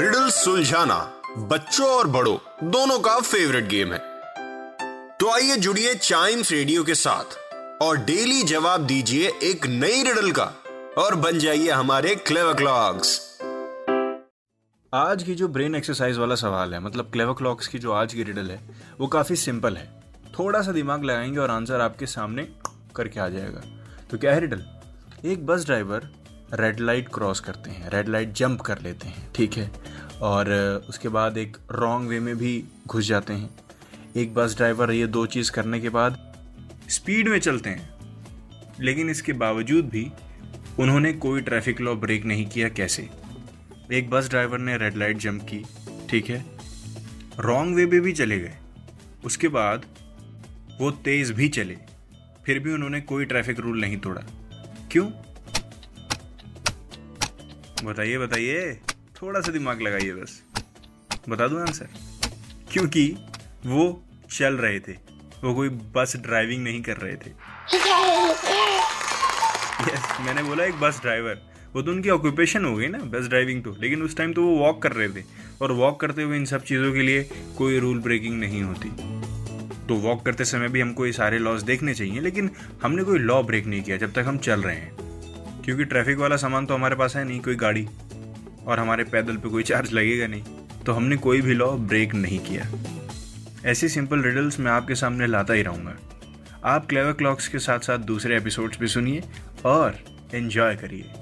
Riddle सुलझाना बच्चों और बड़ों, दोनों का फेवरेट गेम है। तो आइए जुड़िए चाइम्स रेडियो के साथ और डेली जवाब दीजिए एक नई रिडल का और बन जाइए हमारे क्लेवर क्लॉक्स आज की जो ब्रेन एक्सरसाइज वाला सवाल है मतलब क्लेवर क्लॉक्स की जो आज की रिडल है, वो काफ़ी सिंपल है। थोड़ा सा दिमाग लगाएँगे और आंसर आपके सामने करके आ जाएगा। तो क्या है रिडल एक bus driver red light cross करते हैं रेड लाइट जंप कर लेते हैं, ठीक है? और उसके बाद एक रॉन्ग वे में भी घुस जाते हैं। एक बस ड्राइवर ये दो चीज़ करने के बाद स्पीड में चलते हैं। लेकिन इसके बावजूद भी उन्होंने कोई ट्रैफ़िक लॉ ब्रेक नहीं किया, कैसे? एक बस ड्राइवर ने रेड लाइट जंप की, ठीक है? रॉन्ग वे पे भी चले गए। उसके बाद वो तेज भी चले। फिर भी उन्होंने कोई ट्रैफ़िक रूल नहीं तोड़ा। क्यों? बताइए बताइए। थोड़ा सा दिमाग लगाइए बस। बता दूँ आंसर क्योंकि वो चल रहे थे। वो कोई बस ड्राइविंग नहीं कर रहे थे। यस मैंने बोला एक बस ड्राइवर वो तो उनकी ऑक्यूपेशन हो गई ना बस ड्राइविंग तो। लेकिन उस टाइम तो वो वॉक कर रहे थे। और वॉक करते हुए इन सब चीज़ों के लिए कोई रूल ब्रेकिंग नहीं होती। तो वॉक करते समय भी हमको ये सारे लॉज देखने चाहिए, लेकिन हमने कोई लॉ ब्रेक नहीं किया जब तक हम चल रहे हैं। क्योंकि ट्रैफ़िक वाला सामान तो हमारे पास है नहीं, कोई गाड़ी। और हमारे पैदल पे कोई चार्ज लगेगा नहीं। तो हमने कोई भी लॉ ब्रेक नहीं किया। ऐसी सिंपल रिडल्स मैं आपके सामने लाता ही रहूँगा। आप क्लेवर क्लॉक्स के साथ साथ दूसरे एपिसोड्स भी सुनिए और इन्जॉय करिए।